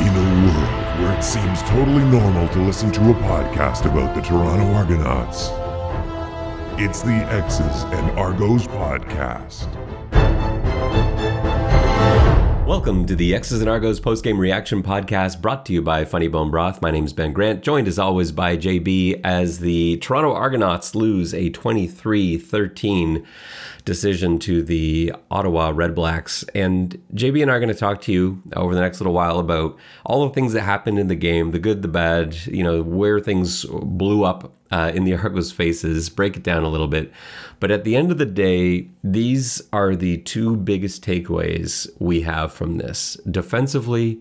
In a world where it seems totally normal to listen to a podcast about the Toronto Argonauts, it's the X's and Argos podcast. Welcome to the X's and Argos postgame reaction podcast brought to you by Funny Bone Broth. My name is Ben Grant, joined as always by JB as the Toronto Argonauts lose a 23 13 decision to the Ottawa Red Blacks. And JB and I are going to talk to you over the next little while about all the things that happened in the game the good, the bad, you know, where things blew up uh, in the Argos faces, break it down a little bit. But at the end of the day, these are the two biggest takeaways we have from this. Defensively,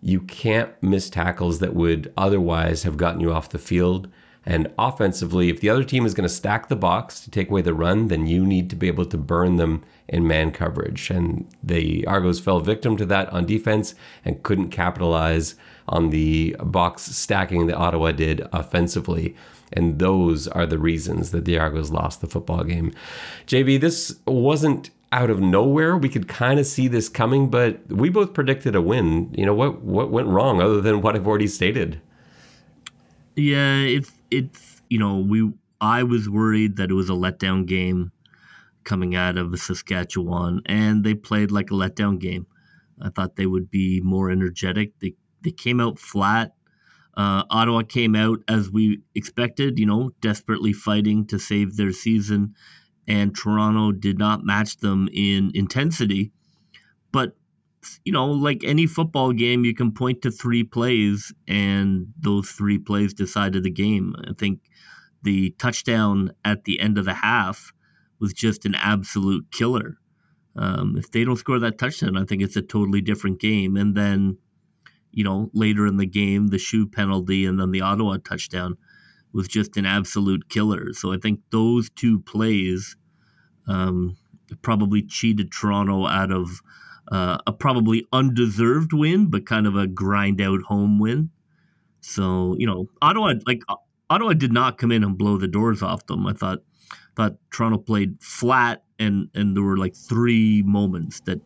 you can't miss tackles that would otherwise have gotten you off the field. And offensively, if the other team is going to stack the box to take away the run, then you need to be able to burn them in man coverage. And the Argos fell victim to that on defense and couldn't capitalize on the box stacking that Ottawa did offensively. And those are the reasons that the Argos lost the football game. JB, this wasn't out of nowhere. We could kind of see this coming, but we both predicted a win. You know what what went wrong other than what I've already stated? Yeah, it's it's you know we I was worried that it was a letdown game coming out of Saskatchewan, and they played like a letdown game. I thought they would be more energetic. They they came out flat. Uh, Ottawa came out as we expected, you know, desperately fighting to save their season, and Toronto did not match them in intensity. But you know, like any football game, you can point to three plays, and those three plays decided the game. I think the touchdown at the end of the half was just an absolute killer. Um, if they don't score that touchdown, I think it's a totally different game. And then, you know, later in the game, the shoe penalty and then the Ottawa touchdown was just an absolute killer. So I think those two plays um, probably cheated Toronto out of uh, a probably undeserved win, but kind of a grind out home win. So you know, Ottawa like Ottawa did not come in and blow the doors off them. I thought thought Toronto played flat, and and there were like three moments that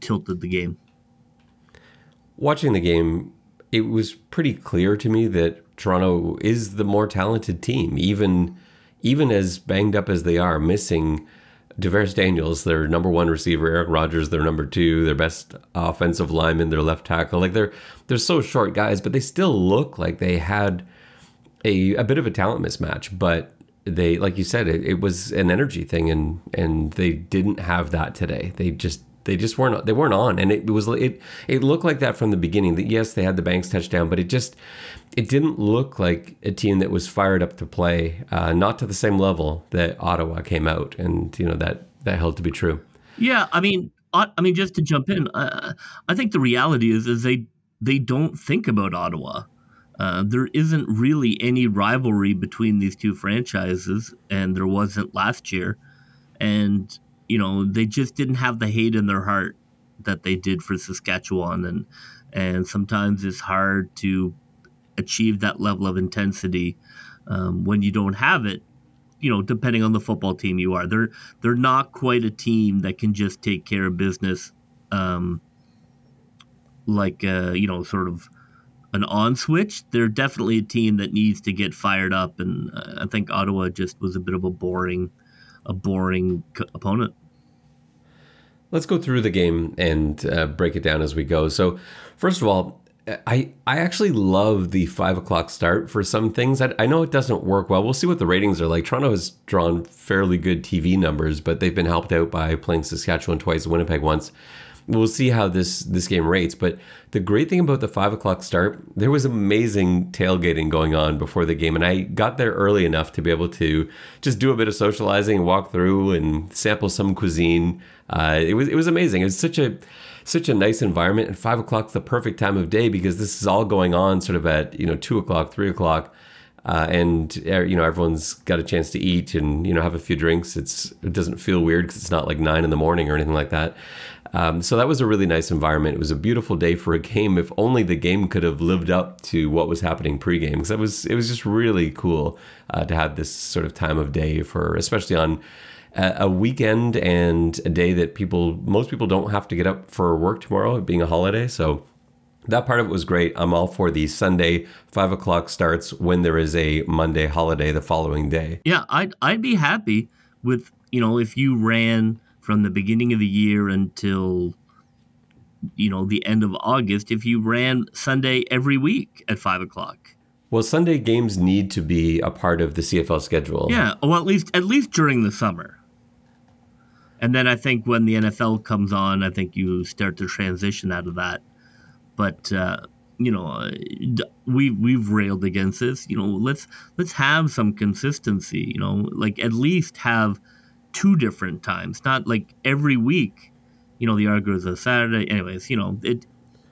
tilted the game. Watching the game, it was pretty clear to me that Toronto is the more talented team, even even as banged up as they are, missing DaVaris Daniels, their number one receiver, Eric Rogers, their number two, their best offensive lineman, their left tackle. Like they're they're so short guys, but they still look like they had a a bit of a talent mismatch. But they, like you said, it, it was an energy thing, and and they didn't have that today. They just they just weren't they weren't on, and it was it it looked like that from the beginning. That yes, they had the Banks touchdown, but it just it didn't look like a team that was fired up to play, uh, not to the same level that Ottawa came out, and you know that that held to be true. Yeah, I mean, I, I mean, just to jump in, uh, I think the reality is is they they don't think about Ottawa. Uh, there isn't really any rivalry between these two franchises, and there wasn't last year. And you know, they just didn't have the hate in their heart that they did for Saskatchewan, and and sometimes it's hard to achieve that level of intensity um, when you don't have it. You know, depending on the football team you are, they're they're not quite a team that can just take care of business, um, like uh, you know, sort of an on switch. They're definitely a team that needs to get fired up, and uh, I think Ottawa just was a bit of a boring, a boring c- opponent. Let's go through the game and uh, break it down as we go. So, first of all, I I actually love the five o'clock start for some things. I, I, know it doesn't work well. We'll see what the ratings are like. Toronto has drawn fairly good TV numbers, but they've been helped out by playing Saskatchewan twice, Winnipeg once. We'll see how this this game rates. But the great thing about the five o'clock start, there was amazing tailgating going on before the game, and I got there early enough to be able to just do a bit of socializing, walk through, and sample some cuisine. Uh, it was it was amazing. It was such a such a nice environment. And five o'clock's the perfect time of day because this is all going on sort of at you know two o'clock, three o'clock, uh, and er, you know everyone's got a chance to eat and you know have a few drinks. It's it doesn't feel weird because it's not like nine in the morning or anything like that. Um, so that was a really nice environment. It was a beautiful day for a game. If only the game could have lived up to what was happening pregame, because it was it was just really cool uh, to have this sort of time of day for, especially on a weekend and a day that people most people don't have to get up for work tomorrow being a holiday so that part of it was great. I'm all for the Sunday five o'clock starts when there is a Monday holiday the following day. Yeah, I'd I'd be happy with you know if you ran from the beginning of the year until you know the end of August. If you ran Sunday every week at five o'clock. Well, Sunday games need to be a part of the CFL schedule. Yeah, well, at least at least during the summer. And then I think when the NFL comes on, I think you start to transition out of that. But uh, you know, we we've railed against this. You know, let's let's have some consistency. You know, like at least have two different times, not like every week. You know, the Argos a Saturday. Anyways, you know, it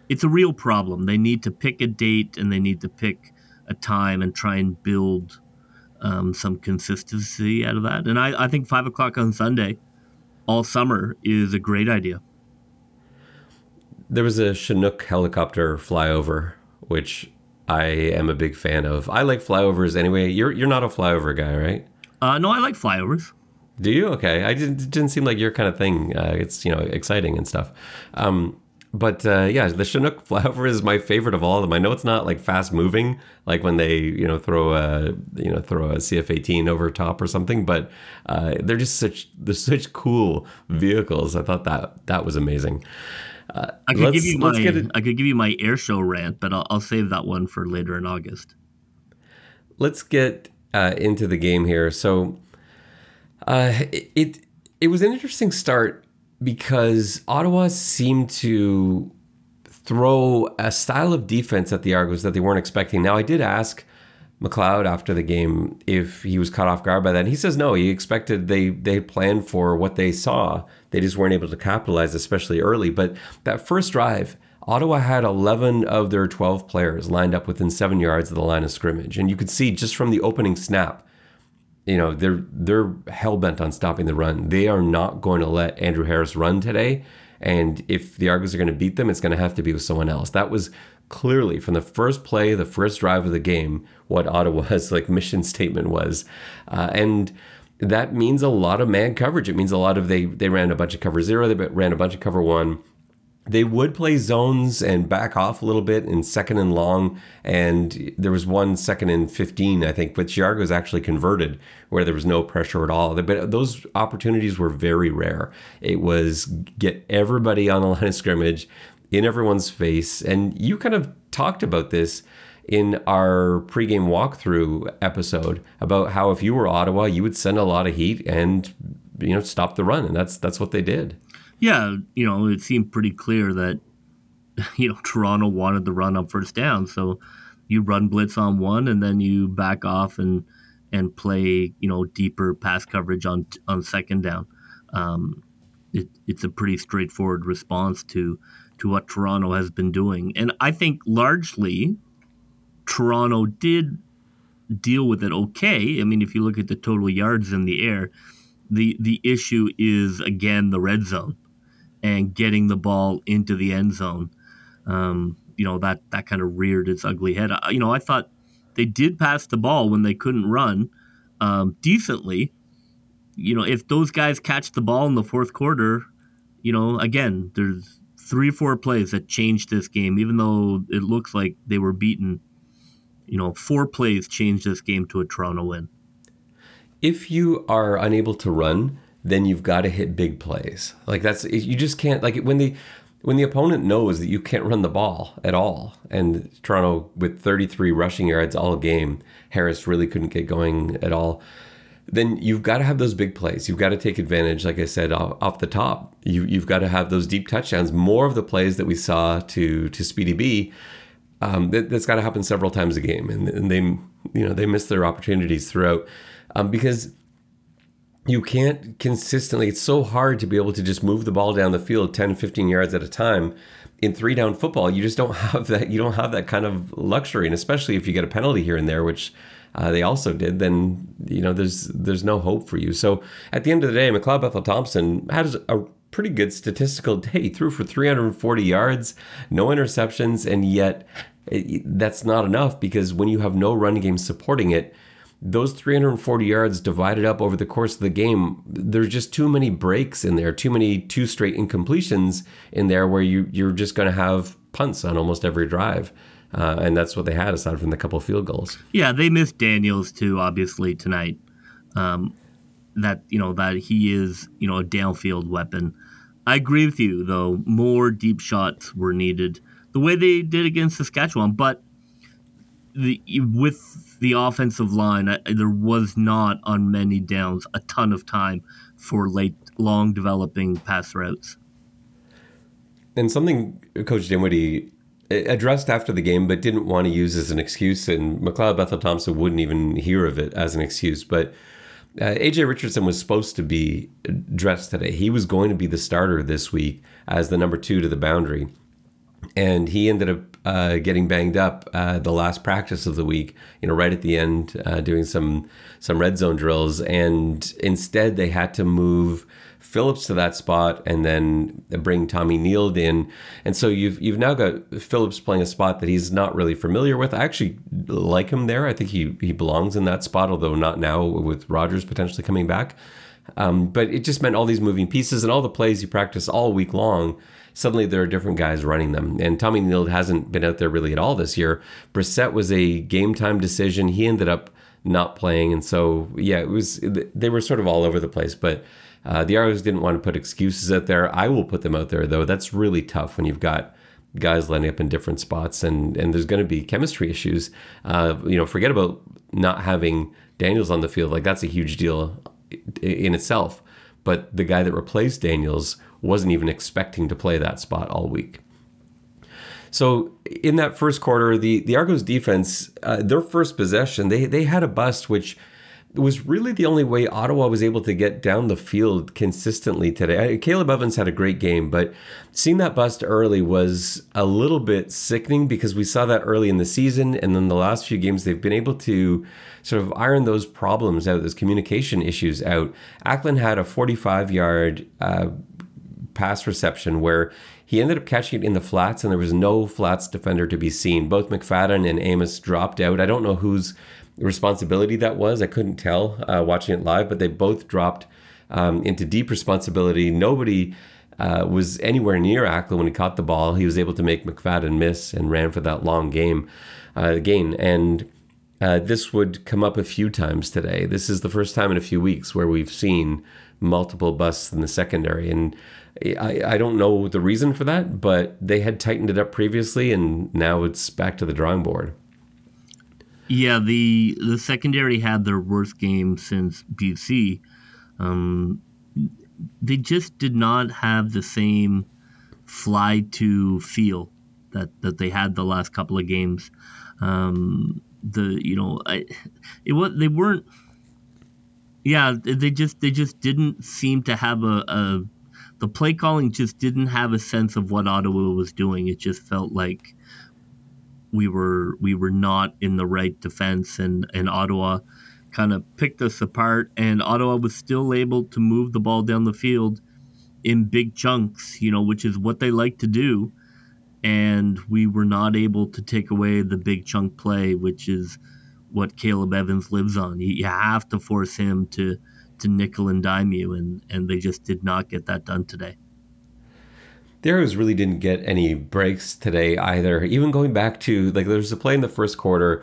it's a real problem. They need to pick a date and they need to pick a time and try and build um, some consistency out of that. And I, I think five o'clock on Sunday all summer is a great idea. There was a Chinook helicopter flyover, which I am a big fan of. I like flyovers anyway. You're you're not a flyover guy, right? Uh, no, I like flyovers. Do you? Okay, I didn't it didn't seem like your kind of thing. Uh, it's you know exciting and stuff. Um, but uh, yeah, the Chinook flyover is my favorite of all of them. I know it's not like fast moving, like when they you know throw a you know throw a CF18 over top or something, but uh, they're just such they're such cool vehicles. I thought that that was amazing. Uh, I could give you my I could give you my air show rant, but I'll, I'll save that one for later in August. Let's get uh, into the game here. So uh, it, it it was an interesting start because Ottawa seemed to throw a style of defense at the Argos that they weren't expecting. Now, I did ask McLeod after the game if he was caught off guard by that. He says no. He expected they they planned for what they saw. They just weren't able to capitalize, especially early. But that first drive, Ottawa had 11 of their 12 players lined up within seven yards of the line of scrimmage, and you could see just from the opening snap you know they're they're hell bent on stopping the run. They are not going to let Andrew Harris run today. And if the Argos are going to beat them, it's going to have to be with someone else. That was clearly from the first play, the first drive of the game, what Ottawa's like mission statement was, uh, and that means a lot of man coverage. It means a lot of they they ran a bunch of cover zero, they ran a bunch of cover one they would play zones and back off a little bit in second and long. And there was one second and 15, I think, but the Argos actually converted where there was no pressure at all. But those opportunities were very rare. It was get everybody on the line of scrimmage in everyone's face. And you kind of talked about this in our pregame walkthrough episode about how if you were Ottawa, you would send a lot of heat and you know stop the run, and that's that's what they did. Yeah, you know, it seemed pretty clear that you know Toronto wanted the run up first down, so you run blitz on one, and then you back off and and play you know deeper pass coverage on on second down. Um, it, it's a pretty straightforward response to to what Toronto has been doing, and I think largely Toronto did deal with it okay. I mean, if you look at the total yards in the air, the the issue is again the red zone and getting the ball into the end zone. Um, you know that that kind of reared its ugly head. I, you know, I thought they did pass the ball when they couldn't run um, decently. You know, if those guys catch the ball in the fourth quarter, you know, again, there's three or four plays that changed this game. Even though it looks like they were beaten, you know, four plays changed this game to a Toronto win. If you are unable to run, then you've got to hit big plays. Like that's you just can't like when the when the opponent knows that you can't run the ball at all, and Toronto with 33 rushing yards all game, Harris really couldn't get going at all. Then you've got to have those big plays. You've got to take advantage, like I said, off, off the top. You, you've got to have those deep touchdowns. More of the plays that we saw to to Speedy B. Um, that, has got to happen several times a game, and, and they you know they miss their opportunities throughout um, because you can't consistently it's so hard to be able to just move the ball down the field 10 15 yards at a time in three down football. You just don't have that you don't have that kind of luxury. And especially if you get a penalty here and there which uh, they also did then you know there's there's no hope for you. So at the end of the day mcleod bethel thompson had a pretty good statistical day. He threw for 340 yards no interceptions and yet it, that's not enough because when you have no run game supporting it those 340 yards divided up over the course of the game, there's just too many breaks in there, too many two straight incompletions in there where you you're just going to have punts on almost every drive. Uh, and that's what they had aside from the couple field goals. Yeah, they missed Daniels too, obviously tonight. Um, that you know that he is you know a downfield weapon. I agree with you though. More deep shots were needed, the way they did against Saskatchewan. But the with the offensive line, I, there was not on many downs a ton of time for late, long developing pass routes. And something Coach Dinwiddie addressed after the game, but didn't want to use as an excuse, and McLeod Bethel Thompson wouldn't even hear of it as an excuse, but uh, AJ Richardson was supposed to be dressed today. He was going to be the starter this week as the number two to the boundary. And he ended up uh, getting banged up uh, the last practice of the week, you know, right at the end, uh, doing some some red zone drills. And instead, they had to move Phillips to that spot and then bring Tommy Nield in. And so you've you've now got Phillips playing a spot that he's not really familiar with. I actually like him there. I think he he belongs in that spot, although not now with Rogers potentially coming back. Um, but it just meant all these moving pieces and all the plays you practice all week long. Suddenly there are different guys running them, and Tommy Nield hasn't been out there really at all this year. Brissett was a game time decision. He ended up not playing, and so yeah, it was they were sort of all over the place, but. Uh, the Argos didn't want to put excuses out there. I will put them out there though. That's really tough when you've got guys lining up in different spots, and and there's going to be chemistry issues. Uh, you know, forget about not having Daniels on the field. Like that's a huge deal in itself. But the guy that replaced Daniels wasn't even expecting to play that spot all week. So in that first quarter, the the Argos defense, uh, their first possession, they they had a bust which was really the only way Ottawa was able to get down the field consistently today. Caleb Evans had a great game, but seeing that bust early was a little bit sickening because we saw that early in the season. And then the last few games, they've been able to sort of iron those problems out, those communication issues out. Acklin had a 45 yard uh, pass reception where he ended up catching it in the flats and there was no flats defender to be seen. Both McFadden and Amos dropped out. I don't know who's responsibility that was. I couldn't tell uh, watching it live, but they both dropped um, into deep responsibility. Nobody uh, was anywhere near Acklin when he caught the ball. He was able to make McFadden miss and ran for that long game uh, gain. And uh, this would come up a few times today. This is the first time in a few weeks where we've seen multiple busts in the secondary. And I, I don't know the reason for that, but they had tightened it up previously, and now it's back to the drawing board. Yeah, the the secondary had their worst game since BC. Um, they just did not have the same fly to feel that that they had the last couple of games. Um, the you know, I, it was they weren't. Yeah, they just they just didn't seem to have a, a the play calling just didn't have a sense of what Ottawa was doing. It just felt like we were we were not in the right defense, and and Ottawa kind of picked us apart. And Ottawa was still able to move the ball down the field in big chunks, you know, which is what they like to do. And we were not able to take away the big chunk play, which is what Caleb Evans lives on. You, you have to force him to to nickel and dime you, and and they just did not get that done today the Argos really didn't get any breaks today either. Even going back to like there was a play in the first quarter.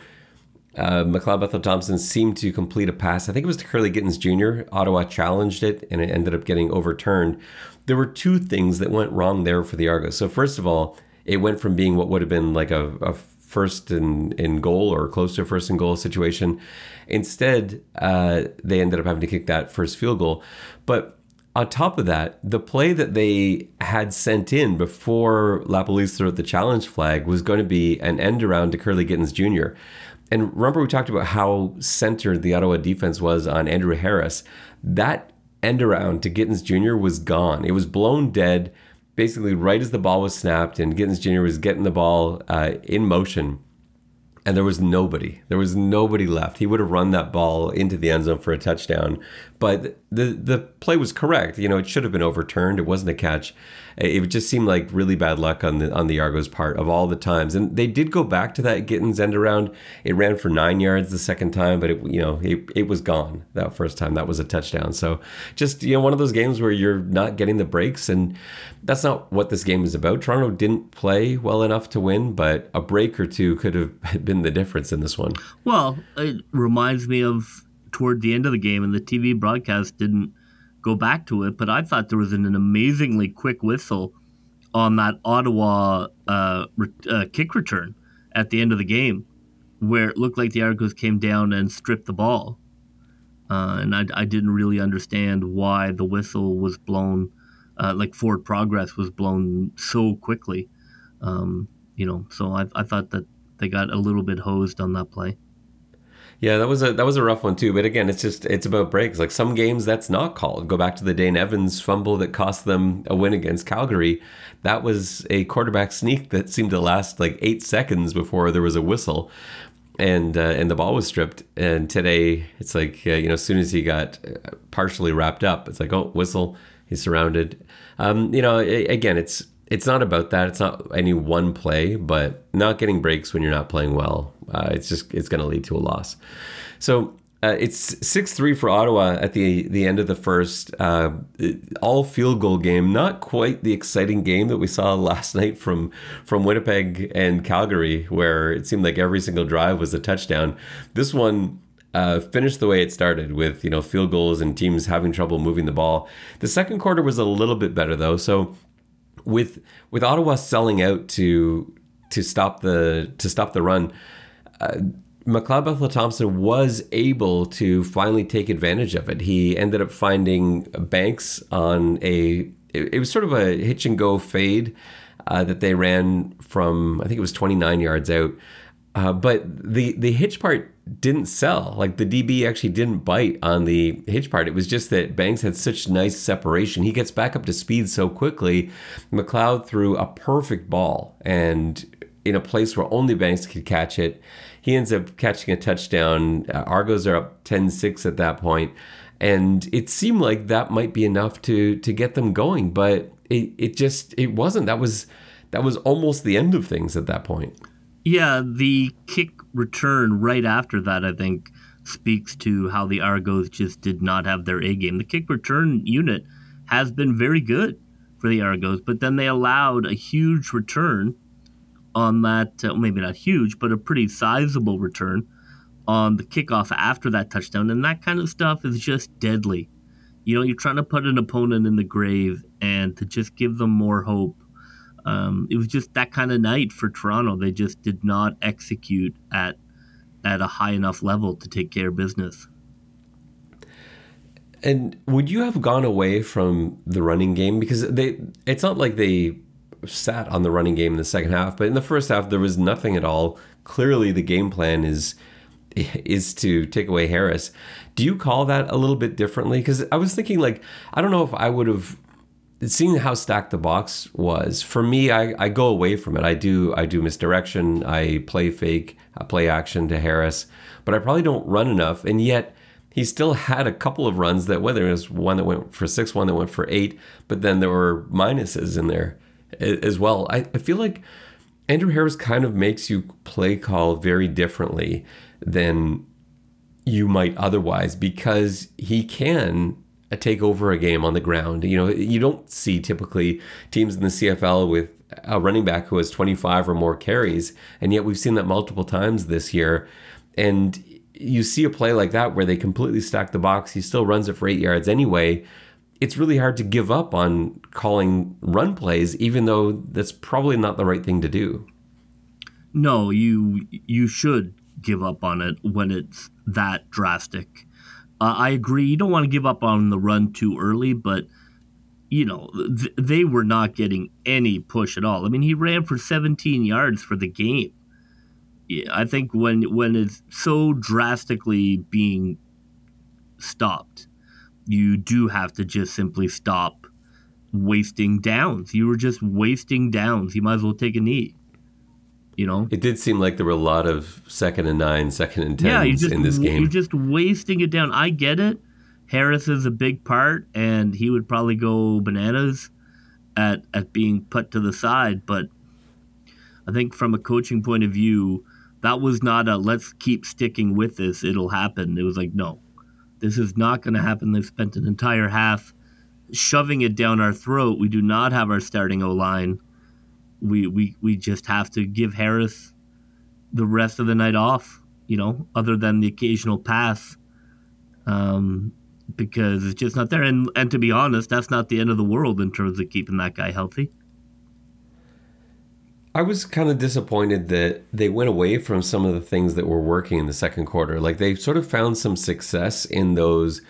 Uh, McLeod Bethel Thompson seemed to complete a pass. I think it was to Kurleigh Gittens Jr. Ottawa challenged it and it ended up getting overturned. There were two things that went wrong there for the Argos. So first of all, it went from being what would have been like a, a first in, in goal or close to a first in goal situation. Instead, uh, they ended up having to kick that first field goal. But on top of that, the play that they had sent in before LaPolice threw out the challenge flag was going to be an end around to Kurleigh Gittens Jr. And remember, we talked about how centered the Ottawa defense was on Andrew Harris. That end around to Gittens Jr. was gone. It was blown dead basically right as the ball was snapped, and Gittens Jr. was getting the ball uh, in motion and there was nobody. There was nobody left. He would have run that ball into the end zone for a touchdown, but the the play was correct. You know, it should have been overturned. It wasn't a catch, it just seemed like really bad luck on the on the Argos part of all the times. And they did go back to that Gittens end around. It ran for nine yards the second time, but it you know it, it was gone that first time. That was a touchdown. So just you know one of those games where you're not getting the breaks, and that's not what this game is about. Toronto didn't play well enough to win, but a break or two could have been the difference in this one. Well, it reminds me of toward the end of the game, and the TV broadcast didn't go back to it, but I thought there was an, an amazingly quick whistle on that Ottawa uh, re- uh, kick return at the end of the game, where it looked like the Argos came down and stripped the ball. Uh, and I, I, didn't really understand why the whistle was blown, uh, like forward progress was blown so quickly. Um, you know, so I, I thought that they got a little bit hosed on that play. Yeah, that was a that was a rough one too. But again, it's just it's about breaks. Like some games that's not called. Go back to the Dane Evans fumble that cost them a win against Calgary. That was a quarterback sneak that seemed to last like eight seconds before there was a whistle, and uh, and the ball was stripped. And today it's like uh, you know as soon as he got uh, partially wrapped up, it's like oh whistle, he's surrounded. Um, you know again it's it's not about that. It's not any one play, but not getting breaks when you're not playing well. Uh, it's just it's going to lead to a loss. So uh, it's six three for Ottawa at the the end of the first. Uh, all field goal game, not quite the exciting game that we saw last night from from Winnipeg and Calgary, where it seemed like every single drive was a touchdown. This one. Uh, finished the way it started with you know field goals and teams having trouble moving the ball. The second quarter was a little bit better though, so with with Ottawa selling out to to stop the to stop the run, uh, McLeod Bethel Thompson was able to finally take advantage of it. He ended up finding Banks on a it, it was sort of a hitch and go fade uh, that they ran from I think it was 29 yards out. Uh, but the the hitch part didn't sell. Like the DB actually didn't bite on the hitch part. It was just that Banks had such nice separation. He gets back up to speed so quickly. McLeod threw a perfect ball and in a place where only Banks could catch it. He ends up catching a touchdown. Uh, Argos are up 10-6 at that point. And it seemed like that might be enough to to get them going, but it, it just it wasn't. That was that was almost the end of things at that point. Yeah, the kick return right after that, I think, speaks to how the Argos just did not have their A game. The kick return unit has been very good for the Argos, but then they allowed a huge return on that, uh, maybe not huge, but a pretty sizable return on the kickoff after that touchdown. And that kind of stuff is just deadly. You know, you're trying to put an opponent in the grave and to just give them more hope um, it was just that kind of night for Toronto. They just did not execute at at a high enough level to take care of business. And would you have gone away from the running game because they? It's not like they sat on the running game in the second half, but in the first half there was nothing at all. Clearly, the game plan is is to take away Harris. Do you call that a little bit differently? Because I was thinking, like, I don't know if I would have seeing how stacked the box was for me I, I go away from it. I do i do misdirection. I play fake. I play action to harris. But i probably don't run enough. And yet he still had a couple of runs that whether it was one that went for six one that went for eight but then there were minuses in there as well. I, I feel like andrew harris kind of makes you play call very differently than you might otherwise because he can take over a game on the ground. You know, you don't see typically teams in the CFL with a running back who has 25 or more carries, and yet we've seen that multiple times this year. And you see a play like that where they completely stack the box, he still runs it for eight yards anyway. It's really hard to give up on calling run plays, even though that's probably not the right thing to do. No, you you should give up on it when it's that drastic uh, I agree. You don't want to give up on the run too early, but you know th- they were not getting any push at all. I mean, he ran for 17 yards for the game. Yeah, I think when when it's so drastically being stopped, you do have to just simply stop wasting downs. You were just wasting downs. You might as well take a knee. You know, it did seem like there were a lot of second and nine, second and ten yeah, just, in this game. You're just wasting it down. I get it. Harris is a big part, and he would probably go bananas at at being put to the side. But I think from a coaching point of view, that was not a let's keep sticking with this. It'll happen. It was like no, this is not going to happen. They've spent an entire half shoving it down our throat. We do not have our starting O line. We, we we just have to give Harris the rest of the night off. You know, other than the occasional pass. Um, because it's just not there. And and to be honest, that's not the end of the world in terms of keeping that guy healthy. I was kind of disappointed that they went away from some of the things that were working in the second quarter. Like they sort of found some success in those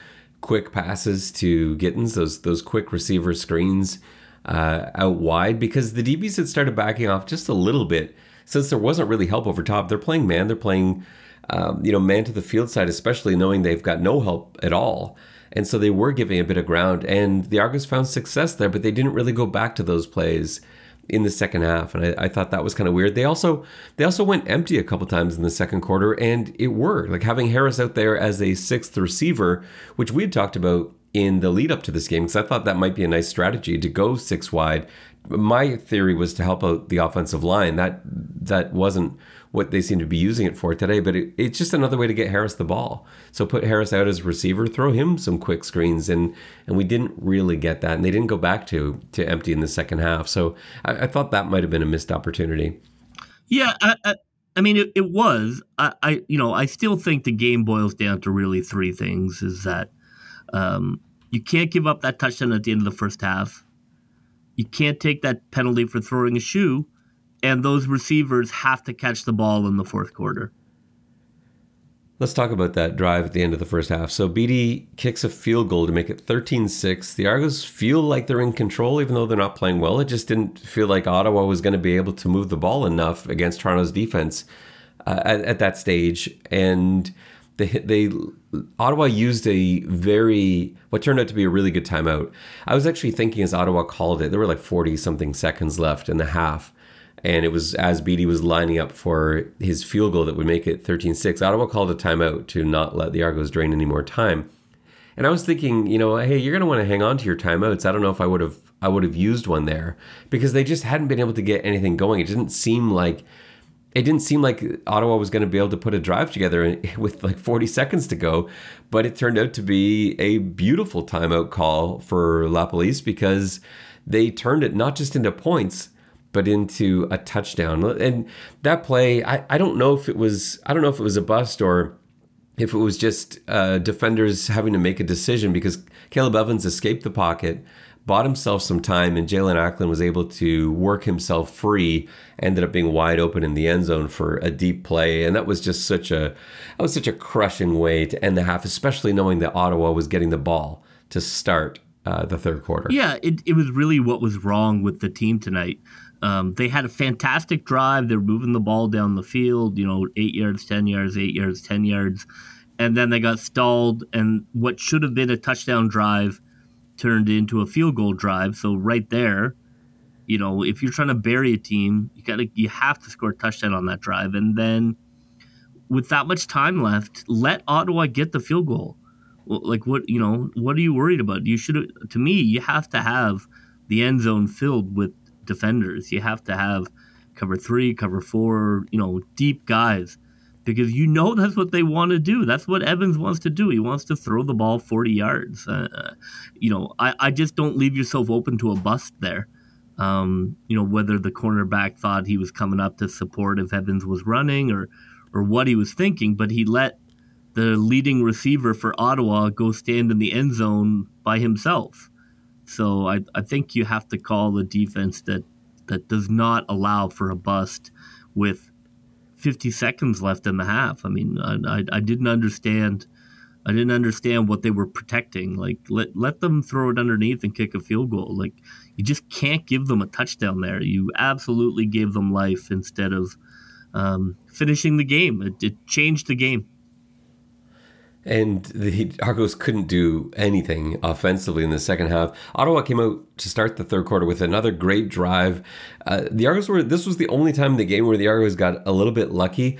quick passes to Gittens, those those quick receiver screens uh, out wide, because the DBs had started backing off just a little bit since there wasn't really help over top. They're playing man, they're playing um, you know man to the field side, especially knowing they've got no help at all. And so they were giving a bit of ground, and the Argos found success there, but they didn't really go back to those plays in the second half, and I, I thought that was kind of weird. They also they also went empty a couple times in the second quarter, and it worked. Like having Harris out there as a sixth receiver, which we had talked about in the lead up to this game, because I thought that might be a nice strategy to go six wide. My theory was to help out the offensive line. That that wasn't what they seem to be using it for today, but it, it's just another way to get Harris the ball. So put Harris out as receiver, throw him some quick screens, and and we didn't really get that, and they didn't go back to to empty in the second half. So I, I thought that might have been a missed opportunity. Yeah, I, I, I mean it, it was. I, I you know I still think the game boils down to really three things: is that um, you can't give up that touchdown at the end of the first half. You can't take that penalty for throwing a shoe, and those receivers have to catch the ball in the fourth quarter. Let's talk about that drive at the end of the first half. So Beatty kicks a field goal to make it 13-6. The Argos feel like they're in control even though they're not playing well. It just didn't feel like Ottawa was going to be able to move the ball enough against Toronto's defense uh, at, at, that stage and they they Ottawa used a very what turned out to be a really good timeout. I was actually thinking as Ottawa called it, there were like 40 something seconds left in the half and it was as Beatty was lining up for his field goal that would make it 13-6. Ottawa called a timeout to not let the Argos drain any more time. And I was thinking, you know, hey, you're going to want to hang on to your timeouts. I don't know if I would have I would have used one there because they just hadn't been able to get anything going. It didn't seem like it didn't seem like Ottawa was going to be able to put a drive together with like 40 seconds to go, but it turned out to be a beautiful timeout call for LaPolice because they turned it not just into points, but into a touchdown. And that play, I, I don't know if it was I don't know if it was a bust or if it was just uh, defenders having to make a decision because Caleb Evans escaped the pocket, bought himself some time, and Jaelon Acklin was able to work himself free. Ended up being wide open in the end zone for a deep play, and that was just such a that was such a crushing way to end the half, especially knowing that Ottawa was getting the ball to start uh, the third quarter. Yeah, it, it was really what was wrong with the team tonight. Um, they had a fantastic drive. They're moving the ball down the field, you know, eight yards, 10 yards, eight yards, 10 yards. And then they got stalled, and what should have been a touchdown drive turned into a field goal drive. So, right there, you know, if you're trying to bury a team, you got to, you have to score a touchdown on that drive. And then with that much time left, let Ottawa get the field goal. Like, what, you know, what are you worried about? You should, to me, you have to have the end zone filled with defenders. You have to have cover three, cover four, you know, deep guys because you know that's what they want to do. That's what Evans wants to do. He wants to throw the ball 40 yards. Uh, you know, I, I just don't leave yourself open to a bust there. Um, you know, whether the cornerback thought he was coming up to support if Evans was running or, or what he was thinking, but he let the leading receiver for Ottawa go stand in the end zone by himself. So I, I think you have to call a defense that that does not allow for a bust with 50 seconds left in the half. I mean, I, I, I didn't understand. I didn't understand what they were protecting. Like let let them throw it underneath and kick a field goal. Like you just can't give them a touchdown there. You absolutely gave them life instead of um, finishing the game. It, it changed the game and the Argos couldn't do anything offensively in the second half. Ottawa came out to start the third quarter with another great drive. Uh, the Argos were this was the only time in the game where the Argos got a little bit lucky.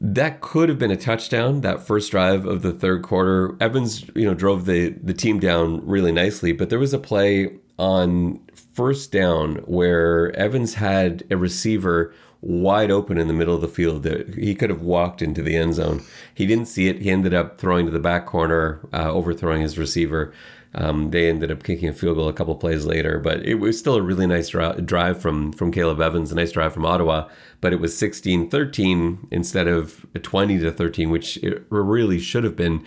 That could have been a touchdown. That first drive of the third quarter, Evans, you know, drove the the team down really nicely. But there was a play on first down where Evans had a receiver wide open in the middle of the field. That he could have walked into the end zone. He didn't see it. He ended up throwing to the back corner, uh, overthrowing his receiver. Um, they ended up kicking a field goal a couple plays later, but it was still a really nice drive from from Caleb Evans, a nice drive from Ottawa. But it was 16-13 instead of 20 to 13, which it really should have been.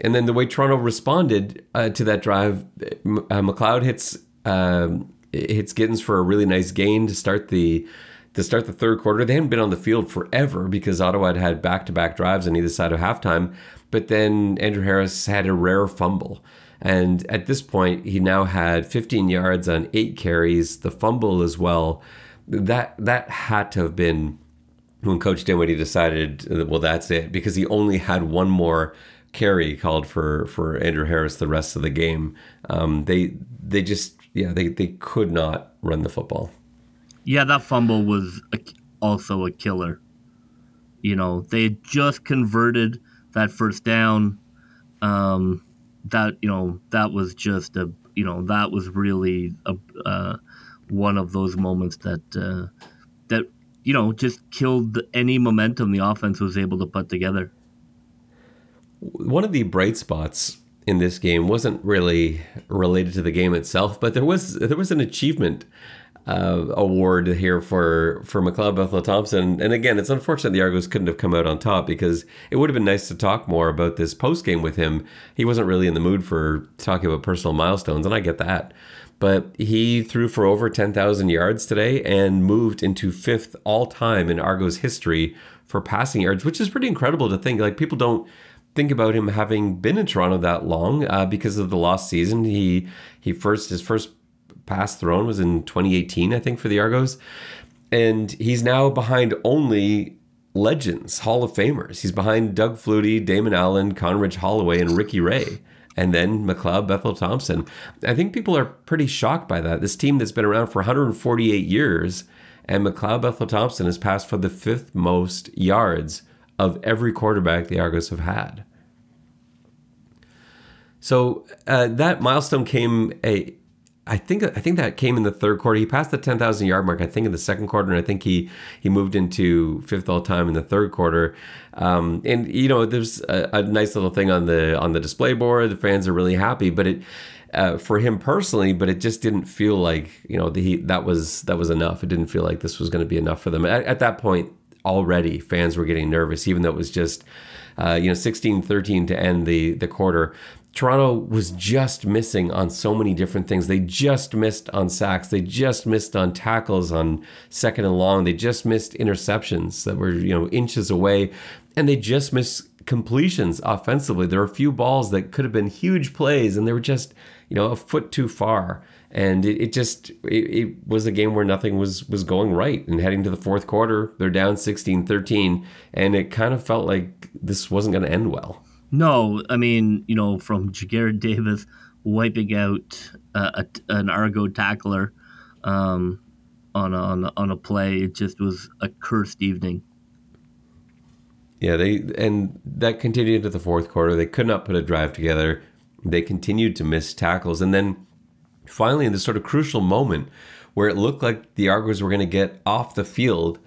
And then the way Toronto responded uh, to that drive, uh, McLeod hits um, hits Gittens for a really nice gain to start the to start the third quarter. They hadn't been on the field forever because Ottawa had had back to back drives on either side of halftime. But then Andrew Harris had a rare fumble. And at this point, he now had 15 yards on eight carries, the fumble as well. That that had to have been when Coach Dinwiddie decided, well, that's it, because he only had one more carry called for for Andrew Harris the rest of the game. Um, they they just yeah they they could not run the football. Yeah, that fumble was a, also a killer. You know, they had just converted that first down. Um, that you know that was just a you know that was really a uh, one of those moments that uh, that you know just killed any momentum the offense was able to put together. One of the bright spots in this game wasn't really related to the game itself, but there was there was an achievement uh, award here for for McLeod Bethel Thompson. And again, it's unfortunate the Argos couldn't have come out on top because it would have been nice to talk more about this post game with him. He wasn't really in the mood for talking about personal milestones, and I get that. But he threw for over 10,000 yards today and moved into fifth all time in Argos history for passing yards, which is pretty incredible to think. Like people don't think about him having been in Toronto that long uh, because of the lost season. He he first his first pass thrown was in 2018, I think, for the Argos. And he's now behind only legends, Hall of Famers. He's behind Doug Flutie, Damon Allen, Condredge Holloway, and Ricky Ray. And then McLeod Bethel Thompson. I think people are pretty shocked by that. This team that's been around for 148 years, and McLeod Bethel Thompson has passed for the fifth most yards of every quarterback the Argos have had. So uh, that milestone came a I think I think that came in the third quarter. He passed the ten thousand yard mark. I think in the second quarter, and I think he he moved into fifth all time in the third quarter. Um, and you know, there's a, a, nice little thing on the on the display board. The fans are really happy, but it uh, for him personally, but it just didn't feel like you know the, he that was that was enough. It didn't feel like this was going to be enough for them. At, at, that point, already fans were getting nervous, even though it was just. Uh, you know, 16-13 to end the the quarter. Toronto was just missing on so many different things. They just missed on sacks. They just missed on tackles on second and long. They just missed interceptions that were, you know, inches away. And they just missed completions offensively. There were a few balls that could have been huge plays and they were just, you know, a foot too far. And it, it just it, it, was a game where nothing was was going right. And heading to the fourth quarter, they're down 16-13. And it kind of felt like this wasn't going to end well. No, I mean, you know, from Ja'Gared Davis wiping out uh, a, an Argo tackler um, on, a, on, on a play, it just was a cursed evening. Yeah, they and that continued into the fourth quarter. They could not put a drive together. They continued to miss tackles, and then finally, in this sort of crucial moment where it looked like the Argos were going to get off the field,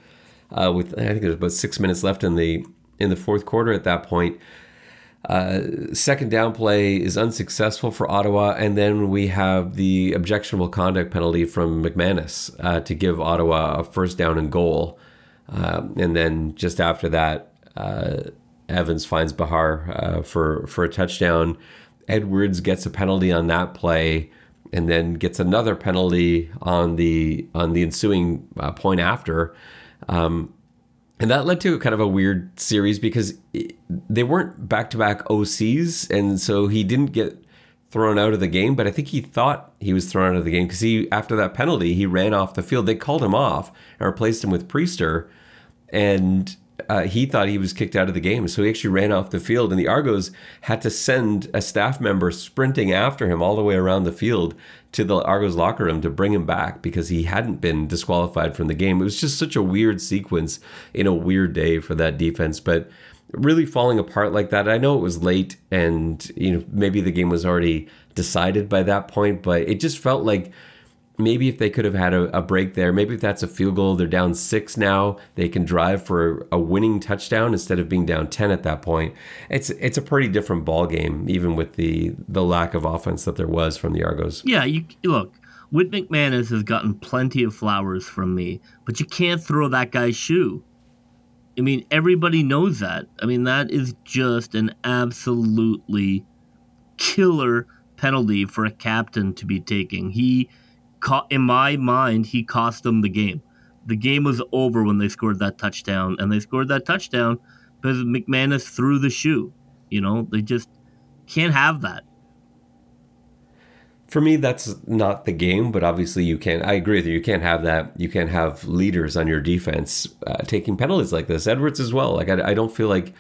uh, with I think there was about six minutes left in the in the fourth quarter. At that point, uh, second down play is unsuccessful for Ottawa, and then we have the objectionable conduct penalty from McManis uh, to give Ottawa a first down and goal. Um, and then just after that, uh, Evans finds Behar uh, for for a touchdown. Edwards gets a penalty on that play, and then gets another penalty on the on the ensuing point after. Um, and that led to kind of a weird series because they weren't back to back OCs. And so he didn't get thrown out of the game, but I think he thought he was thrown out of the game because he, after that penalty, he ran off the field. They called him off and replaced him with Priester. And uh, he thought he was kicked out of the game. So he actually ran off the field, and the Argos had to send a staff member sprinting after him all the way around the field to the Argos locker room to bring him back because he hadn't been disqualified from the game. It was just such a weird sequence in a weird day for that defense. But really falling apart like that. I know it was late and you know maybe the game was already decided by that point, but it just felt like maybe if they could have had a, a, break there, maybe if that's a field goal, they're down six now. They can drive for a winning touchdown instead of being down ten at that point. It's it's a pretty different ball game, even with the the lack of offense that there was from the Argos. Yeah, you look. Whit McManis has gotten plenty of flowers from me, but you can't throw that guy's shoe. I mean, everybody knows that. I mean, that is just an absolutely killer penalty for a captain to be taking. He in my mind, he cost them the game. The game was over when they scored that touchdown, and they scored that touchdown because McManis threw the shoe. You know, they just can't have that. For me, that's not the game, but obviously you can't. I agree with you. You can't have that. You can't have leaders on your defense uh, taking penalties like this. Edwards as well. Like I, I don't feel like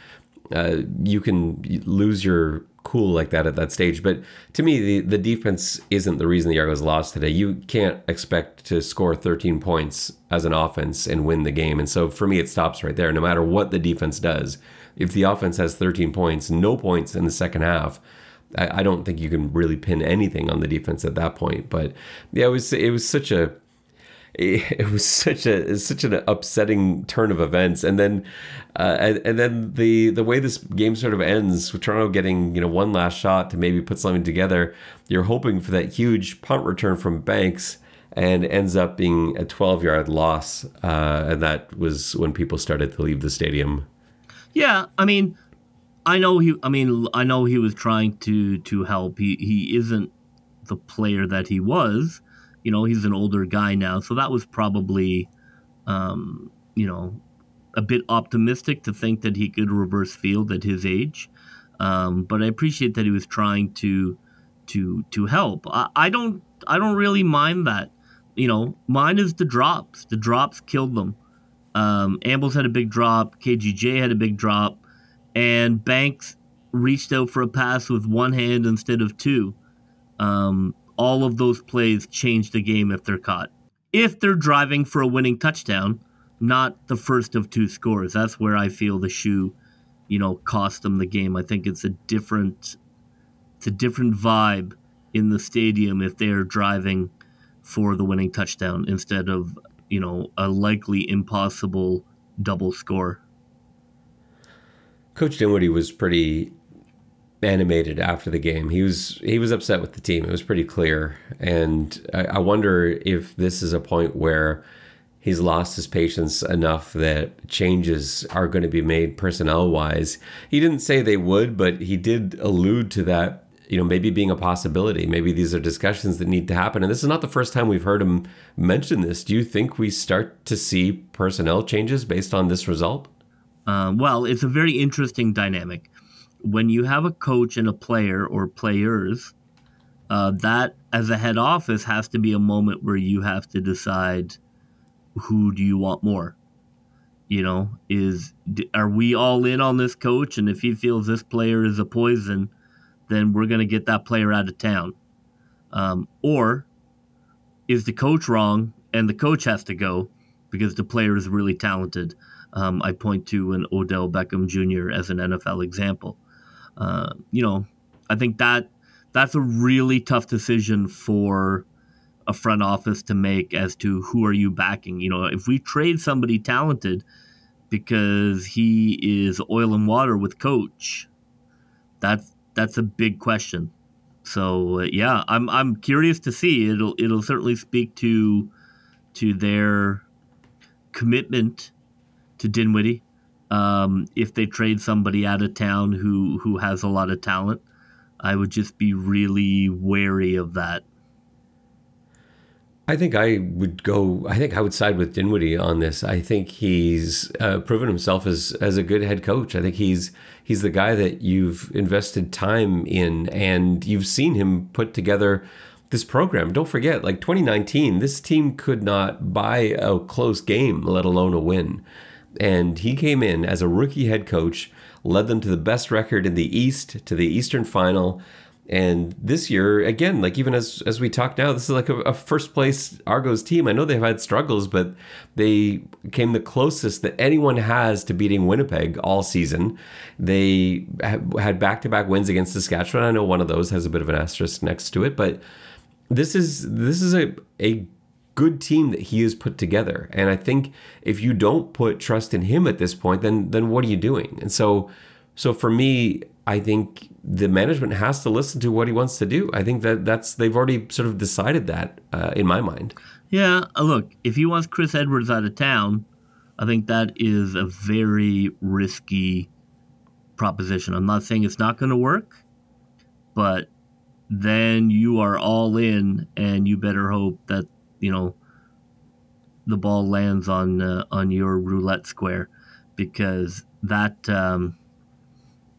uh, you can lose your cool like that at that stage. But to me, the, the defense isn't the reason the Argos lost today. You can't expect to score 13 points as an offense and win the game. And so for me, it stops right there. No matter what the defense does, if the offense has 13 points, no points in the second half, I, I don't think you can really pin anything on the defense at that point. But yeah, it was it was such a it was such a such an upsetting turn of events, and then uh, and, and then the the way this game sort of ends, with Toronto getting you know one last shot to maybe put something together. You're hoping for that huge punt return from Banks, and ends up being a 12 yard loss, uh, and that was when people started to leave the stadium. Yeah, I mean, I know he. I mean, I know he was trying to to help. He he isn't the player that he was you know, he's an older guy now, so that was probably, um, you know, a bit optimistic to think that he could reverse field at his age. Um, but I appreciate that he was trying to to to help. I, I don't I don't really mind that. You know, mine is the drops. The drops killed them. Um, Ambles had a big drop. KGJ had a big drop, and Banks reached out for a pass with one hand instead of two. Um, all of those plays change the game if they're caught. If they're driving for a winning touchdown, not the first of two scores. That's where I feel the shoe, you know, cost them the game. I think it's a different it's a different vibe in the stadium if they are driving for the winning touchdown instead of, you know, a likely impossible double score. Coach Dinwiddie was pretty animated after the game. He was he was upset with the team. It was pretty clear, and I, I wonder if this is a point where he's lost his patience enough that changes are going to be made personnel wise. He didn't say they would, but he did allude to that. You know, maybe being a possibility. Maybe these are discussions that need to happen. And this is not the first time we've heard him mention this. Do you think we start to see personnel changes based on this result? Uh, well, it's a very interesting dynamic when you have a coach and a player or players, uh, that as a head office has to be a moment where you have to decide who do you want more. You know, is are we all in on this coach? And if he feels this player is a poison, then we're going to get that player out of town. Um, or is the coach wrong and the coach has to go because the player is really talented? Um, I point to an Odell Beckham Jr. as an NFL example. Uh, you know, I think that that's a really tough decision for a front office to make as to who are you backing. You know, if we trade somebody talented because he is oil and water with coach, that's that's a big question. So uh, yeah, I'm I'm curious to see. It'll it'll certainly speak to to their commitment to Dinwiddie um, if they trade somebody out of town who who has a lot of talent, I would just be really wary of that. I think I would go. I think I would side with Dinwiddie on this. I think he's uh, proven himself as as a good head coach. I think he's he's the guy that you've invested time in, and you've seen him put together this program. Don't forget, like 2019, this team could not buy a close game, let alone a win. And he came in as a rookie head coach, led them to the best record in the East, to the Eastern Final, And this year, again, like even as as we talk now, this is like a, a, first place Argos team. I know they've had struggles, but they came the closest that anyone has to beating Winnipeg all season. They had back to back wins against Saskatchewan. I know one of those has a bit of an asterisk next to it, but this is this is a a good team that he has put together. And I think if you don't put trust in him at this point, then then what are you doing? And so so for me, I think the management has to listen to what he wants to do. I think that that's they've already sort of decided that uh, in my mind. Yeah, uh, look, if he wants Chris Edwards out of town, I think that is a very risky proposition. I'm not saying it's not going to work, but then you are all in, and you better hope that you know the ball lands on uh, on your roulette square because that um,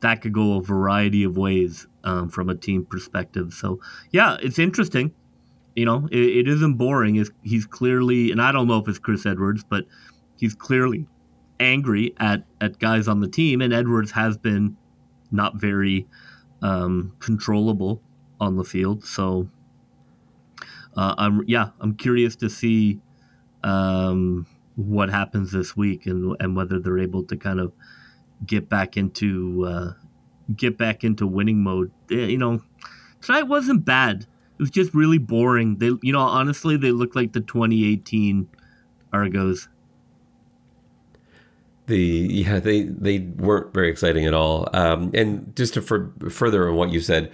that could go a variety of ways um, from a team perspective. So yeah, it's interesting. You know, it, it isn't boring. It's, he's clearly, and I don't know if it's Chris Edwards, but he's clearly angry at at guys on the team, and Edwards has been not very um, controllable on the field. So uh, I'm yeah, I'm curious to see um, what happens this week and and whether they're able to kind of get back into uh, get back into winning mode. You know, tonight wasn't bad. It was just really boring. They, you know, honestly, they look like the 2018 Argos. The yeah, they they weren't very exciting at all. Um, and just to for, further on what you said,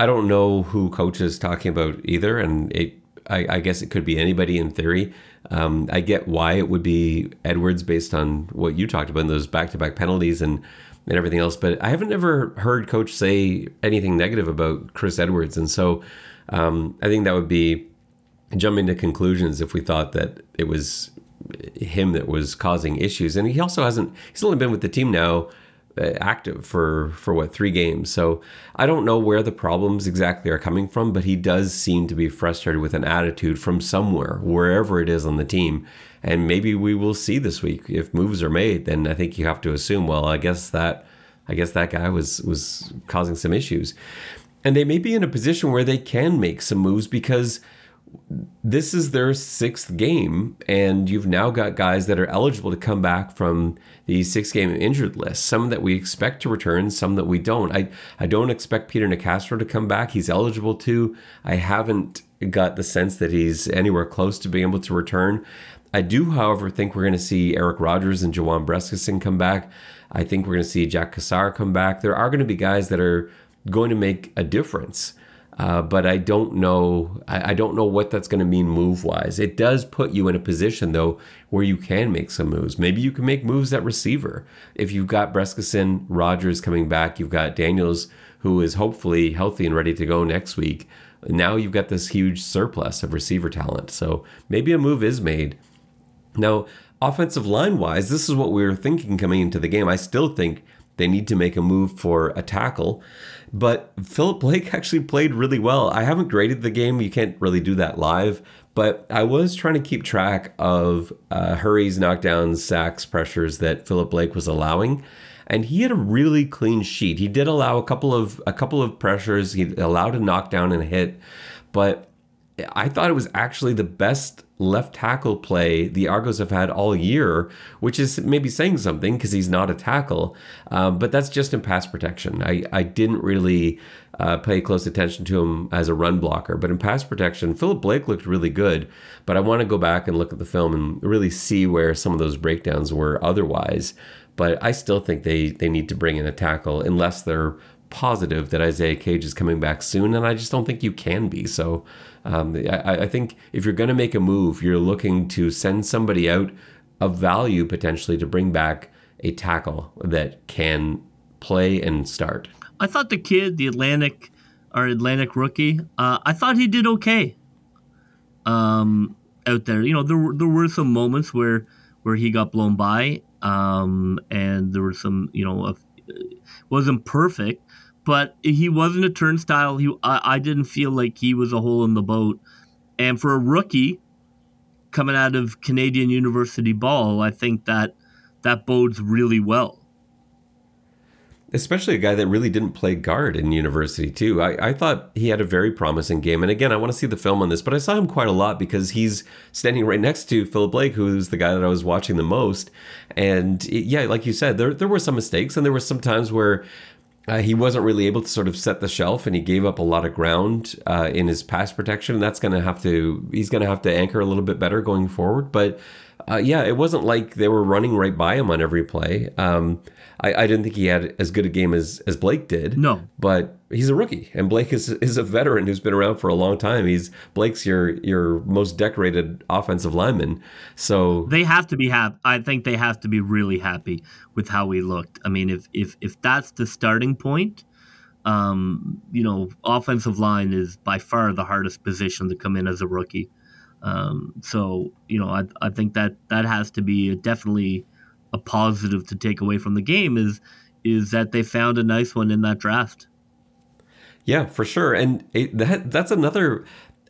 I don't know who coach is talking about either, and it I, I guess it could be anybody in theory. Um, I get why it would be Edwards based on what you talked about, and those back to back penalties and, and everything else. But I haven't ever heard coach say anything negative about Chris Edwards. And so um, I think that would be jumping to conclusions if we thought that it was him that was causing issues. And he also hasn't, he's only been with the team now Uh, active for for what three games. So I don't know where the problems exactly are coming from, but he does seem to be frustrated with an attitude from somewhere, wherever it is on the team. And maybe we will see this week if moves are made. Then I think you have to assume, well, I guess that I guess that guy was was causing some issues, and they may be in a position where they can make some moves because this is their sixth game, and you've now got guys that are eligible to come back from the six game injured list. Some that we expect to return, some that we don't. I, I don't expect Peter Nicastro to come back. He's eligible to. I haven't got the sense that he's anywhere close to being able to return. I do, however, think we're going to see Eric Rogers and Juwan Brescacin come back. I think we're going to see Jack Cassar come back. There are going to be guys that are going to make a difference. Uh, but I don't know. I, I don't know what that's going to mean move wise. It does put you in a position though where you can make some moves. Maybe you can make moves at receiver if you've got Brescacin, Rogers coming back. You've got Daniels who is hopefully healthy and ready to go next week. Now you've got this huge surplus of receiver talent. So maybe a move is made. Now, offensive line wise, this is what we were thinking coming into the game. I still think they need to make a move for a tackle. But Philip Blake actually played really well. I haven't graded the game. You can't really do that live. But I was trying to keep track of uh, hurries, knockdowns, sacks, pressures that Philip Blake was allowing and he had a really clean sheet. He did allow a couple of a couple of pressures. He allowed a knockdown and a hit, but I thought it was actually the best left tackle play the Argos have had all year, which is maybe saying something because he's not a tackle. Um, but that's just in pass protection. I, I didn't really uh, pay close attention to him as a run blocker. But in pass protection, Philip Blake looked really good. But I want to go back and look at the film and really see where some of those breakdowns were otherwise. But I still think they, they need to bring in a tackle unless they're positive that Isaiah Cage is coming back soon. And I just don't think you can be. So um, I, I think if you're going to make a move, you're looking to send somebody out of value potentially to bring back a tackle that can play and start. I thought the kid, the Atlantic, our Atlantic rookie, uh, I thought he did okay. Um, out there, you know, there were, there were some moments where where he got blown by, um, and there were some, you know, uh, wasn't perfect, but he wasn't a turnstile. He, I, I didn't feel like he was a hole in the boat. And for a rookie coming out of Canadian University ball, I think that that bodes really well. especially a guy that really didn't play guard in university too. I, I thought he had a very promising game. And again, I want to see the film on this, but I saw him quite a lot because he's standing right next to Philip Blake, who's the guy that I was watching the most. And it, yeah, like you said, there there were some mistakes, and there were some times where. Uh, he wasn't really able to sort of set the shelf, and he gave up a lot of ground uh, in his pass protection. And that's going to have to he's going to have to anchor a little bit better going forward. But uh, yeah, it wasn't like they were running right by him on every play. Um, I, I didn't think he had as good a game as, as Blake did. No. But he's a rookie, and Blake is is a veteran who's been around for a long time. He's Blake's your your most decorated offensive lineman. So they have to be happy. I think they have to be really happy with how he looked. I mean, if if if that's the starting point, um, you know, offensive line is by far the hardest position to come in as a rookie. Um, so you know, I I think that that has to be a, definitely a positive to take away from the game is is that they found a nice one in that draft. Yeah, for sure, and it, that that's another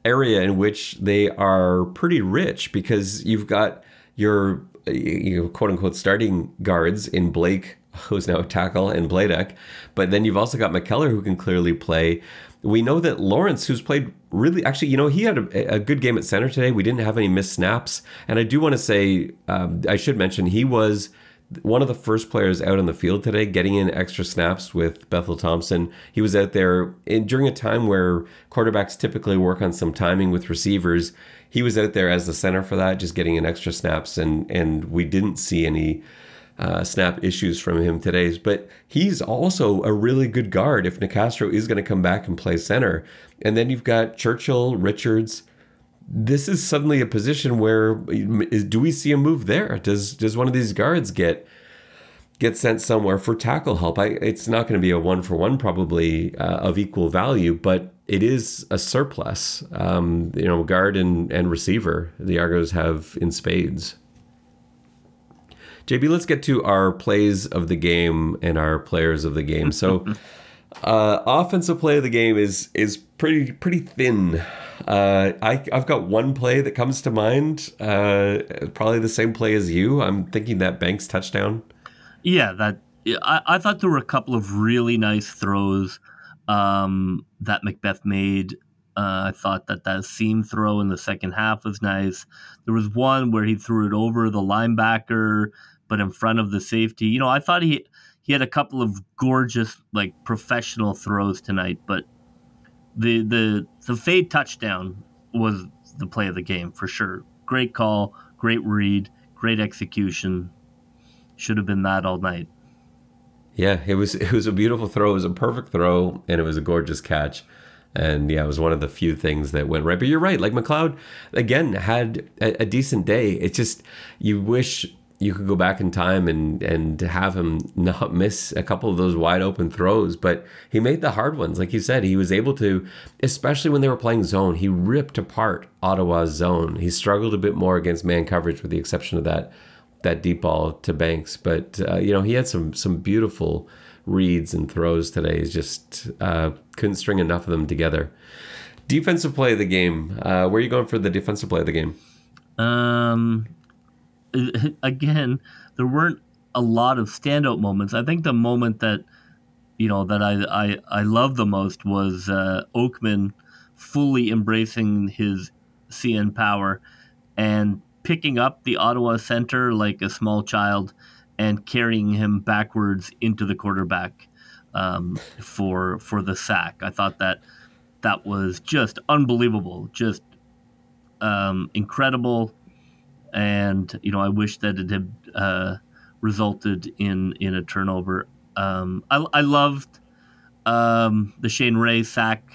area in which they are pretty rich because you've got your you know, quote unquote starting guards in Blake, who's now a tackle, and Bladek, but then you've also got McKellar who can clearly play. We know that Lawrence, who's played really, actually, you know, he had a, a good game at center today. We didn't have any missed snaps, and I do want to say, um, I should mention, he was one of the first players out on the field today, getting in extra snaps with Bethel Thompson. He was out there in, during a time where quarterbacks typically work on some timing with receivers. He was out there as the center for that, just getting in extra snaps, and and we didn't see any uh, snap issues from him today. But he's also a really good guard if Nicastro is going to come back and play center. And then you've got Churchill, Richards this is suddenly a position where do we see a move there? Does does one of these guards get get sent somewhere for tackle help? I, it's not going to be a one for one probably uh, of equal value, but it is a surplus. Um, you know, guard and, and receiver the Argos have in spades. JB, let's get to our plays of the game and our players of the game. So, uh, offensive play of the game is is pretty pretty thin. Uh, I, I've got one play that comes to mind. Uh, probably the same play as you. I'm thinking that Banks touchdown. Yeah, that I, I thought there were a couple of really nice throws um, that Macbeth made. Uh, I thought that that seam throw in the second half was nice. There was one where he threw it over the linebacker, but in front of the safety. You know, I thought he he had a couple of gorgeous, like professional throws tonight, but the the the fade touchdown was the play of the game for sure. Great call, great read, great execution. Should have been that all night. Yeah, it was it was a beautiful throw. It was a perfect throw, and it was a gorgeous catch. And yeah, it was one of the few things that went right. But you're right. Like McLeod, again, had a, a decent day. It's just you wish you could go back in time and and have him not miss a couple of those wide open throws, but he made the hard ones. Like you said, he was able to, especially when they were playing zone, he ripped apart Ottawa's zone. He struggled a bit more against man coverage, with the exception of that that deep ball to Banks. But uh, you know, he had some some beautiful reads and throws today. He just uh, couldn't string enough of them together. Defensive play of the game. Uh, where are you going for the defensive play of the game? Um, again, there weren't a lot of standout moments. I think the moment that you know that I I, I love the most was uh, Oakman fully embracing his CN power and picking up the Ottawa center like a small child and carrying him backwards into the quarterback um, for for the sack. I thought that that was just unbelievable, just um, incredible and you know I wish that it had uh, resulted in in a turnover. Um, I, I loved um, the Shane Ray sack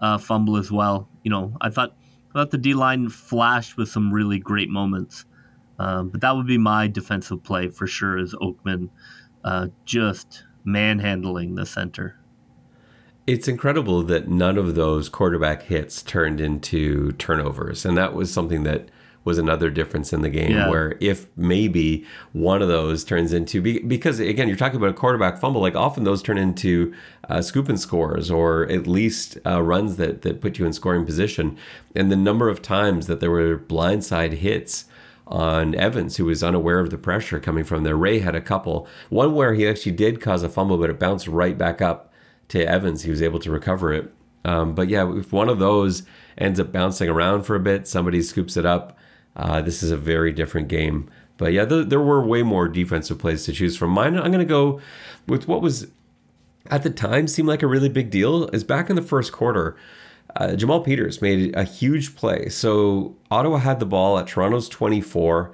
uh, fumble as well. You know I thought I thought the D line flashed with some really great moments, um, but that would be my defensive play for sure. Is Oakman uh, just manhandling the center? It's incredible that none of those quarterback hits turned into turnovers, and that was something that was another difference in the game yeah. where if maybe one of those turns into because again you're talking about a quarterback fumble like often those turn into uh, scoop and scores or at least uh, runs that that put you in scoring position and the number of times that there were blindside hits on Evans, who was unaware of the pressure coming from there. Ray had a couple. One where he actually did cause a fumble, but it bounced right back up to Evans. He was able to recover it. Um, but yeah, if one of those ends up bouncing around for a bit, somebody scoops it up. Uh, this is a very different game. But yeah, th- there were way more defensive plays to choose from. Mine, I'm going to go with what was at the time seemed like a really big deal. Is back in the first quarter, uh, Jamal Peters made a huge play. So Ottawa had the ball at Toronto's 24.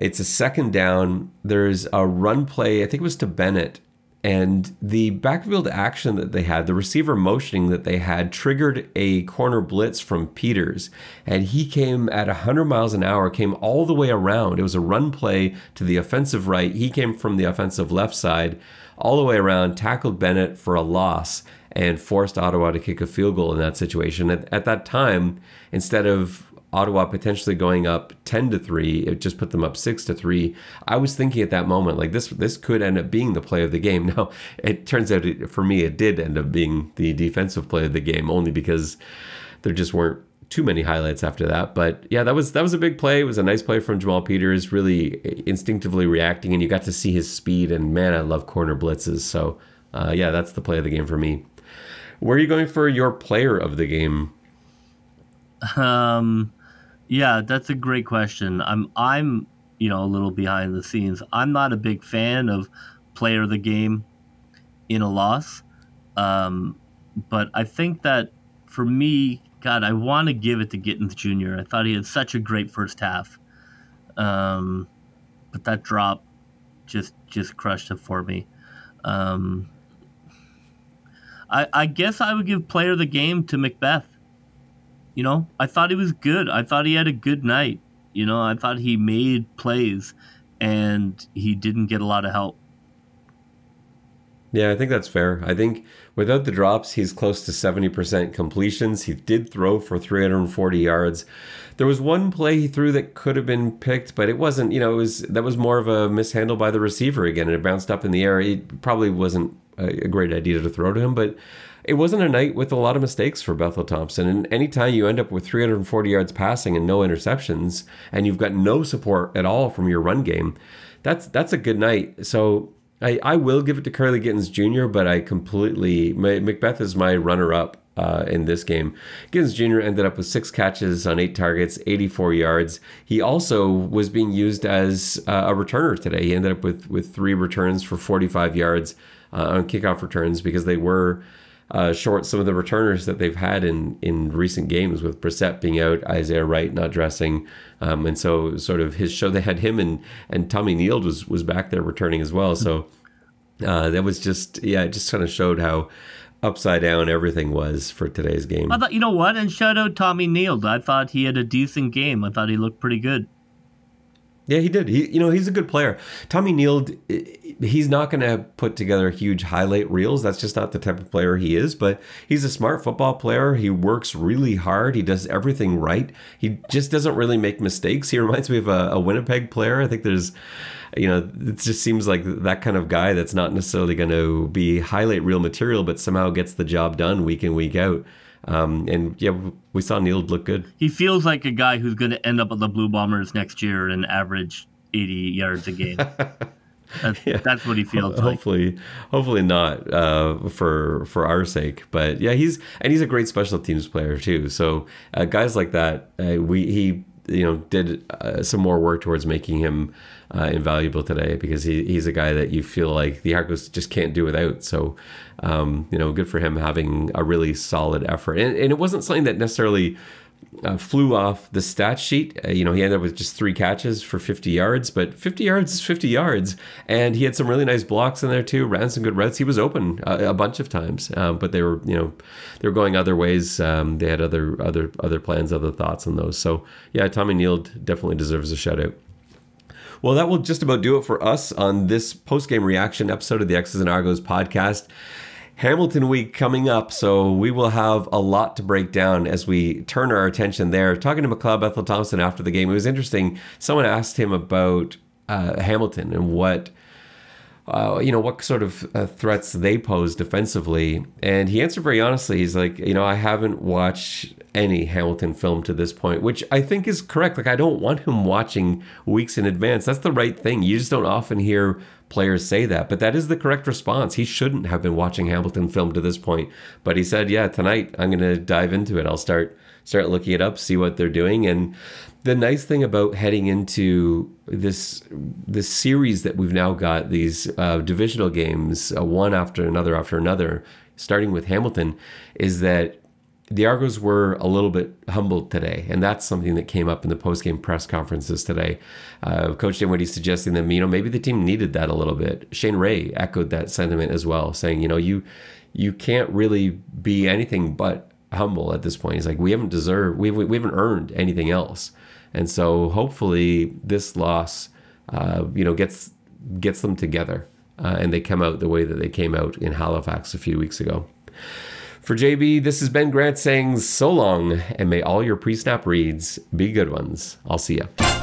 It's a second down. There's a run play. I think it was to Bennett and the backfield action that they had, the receiver motioning that they had, triggered a corner blitz from Peters. And he came at 100 miles an hour, came all the way around. It was a run play to the offensive right. He came from the offensive left side, all the way around, tackled Bennett for a loss, and forced Ottawa to kick a field goal in that situation. At, at that time, instead of Ottawa potentially going up 10 to 3, it just put them up 6 to 3. I was thinking at that moment like this this could end up being the play of the game. Now, it turns out it, for me it did end up being the defensive play of the game only because there just weren't too many highlights after that. But yeah, that was that was a big play. It was a nice play from Jamal Peters, really instinctively reacting and you got to see his speed and man, I love corner blitzes. So, uh, yeah, that's the play of the game for me. Where are you going for your player of the game? Um yeah, that's a great question. I'm I'm you know a little behind the scenes. I'm not a big fan of player of the game in a loss, um, but I think that for me, God, I want to give it to Gittens Jr. I thought he had such a great first half, um, but that drop just just crushed it for me. Um, I, I guess I would give player of the game to Macbeth. You know, I thought he was good. I thought he had a good night. You know, I thought he made plays and he didn't get a lot of help. Yeah, I think that's fair. I think without the drops, he's close to 70% completions. He did throw for 340 yards. There was one play he threw that could have been picked, but it wasn't, you know, it was that was more of a mishandle by the receiver again and it bounced up in the air. It probably wasn't a great idea to throw to him, but it wasn't a night with a lot of mistakes for Bethel Thompson. And anytime you end up with 340 yards passing and no interceptions, and you've got no support at all from your run game, that's that's a good night. So I, I will give it to Kurleigh Gittens Jr., but I completely Macbeth is my runner up uh, in this game. Gittens Jr. ended up with six catches on eight targets, 84 yards. He also was being used as uh, a returner today. He ended up with with three returns for 45 yards uh, on kickoff returns because they were uh, short some of the returners that they've had in in recent games with Brissett being out, Isaiah Wright not dressing, um, and so sort of his show they had him and and Tommy Nield was was back there returning as well. So uh, that was just yeah, it just kind of showed how upside down everything was for today's game. I thought you know what, and shout out Tommy Nield. I thought he had a decent game. I thought he looked pretty good. Yeah, he did. He, you know, he's a good player. Tommy Nield, he's not going to put together huge highlight reels. That's just not the type of player he is. But he's a smart football player. He works really hard. He does everything right. He just doesn't really make mistakes. He reminds me of a, a Winnipeg player. I think there's, you know, it just seems like that kind of guy that's not necessarily going to be highlight reel material, but somehow gets the job done week in week out. Um, and yeah, we saw Nield look good. He feels like a guy who's going to end up with the Blue Bombers next year and average 80 yards a game. That's, yeah. that's what he feels hopefully, like. Hopefully not uh, for for our sake, but yeah, he's and he's a great special teams player too. So uh, guys like that, uh, we he you know did uh, some more work towards making him uh, invaluable today because he, he's a guy that you feel like the Argos just can't do without. So um, you know, good for him having a really solid effort. And, and it wasn't something that necessarily uh, flew off the stat sheet. Uh, you know, he ended up with just three catches for 50 yards, but 50 yards is 50 yards. And he had some really nice blocks in there too, ran some good routes. He was open a, uh, a bunch of times, um, but they were, you know, they were going other ways. Um, they had other, other, other plans, other thoughts on those. So yeah, Tommy Nield definitely deserves a shout out. Well, that will just about do it for us on this post game reaction episode of the X's and Argos podcast. Hamilton week coming up, so we will have a lot to break down as we turn our attention there. Talking to McLeod Bethel Thompson after the game, it was interesting. Someone asked him about uh, Hamilton and what uh, you know, what sort of uh, threats they pose defensively. And he answered very honestly. He's like, you know, I haven't watched any Hamilton film to this point, which I think is correct. Like, I don't want him watching weeks in advance. That's the right thing. You just don't often hear players say that, but that is the correct response. He shouldn't have been watching Hamilton film to this point. But he said, yeah, tonight I'm going to dive into it. I'll start start looking it up, see what they're doing, and the nice thing about heading into this this series that we've now got these uh, divisional games uh, one after another after another starting with hamilton is that the argos were a little bit humbled today. And that's something that came up in the post-game press conferences today. Uh, coach dinwiddie suggesting that you know maybe the team needed that a little bit. Shane ray echoed that sentiment as well saying you know you you can't really be anything but humble at this point he's like we haven't deserved we, we haven't earned anything else and so hopefully this loss, uh, you know, gets gets them together uh, and they come out the way that they came out in Halifax a few weeks ago. For JB, this is Ben Grant saying so long, and may all your pre snap reads be good ones. I'll see you.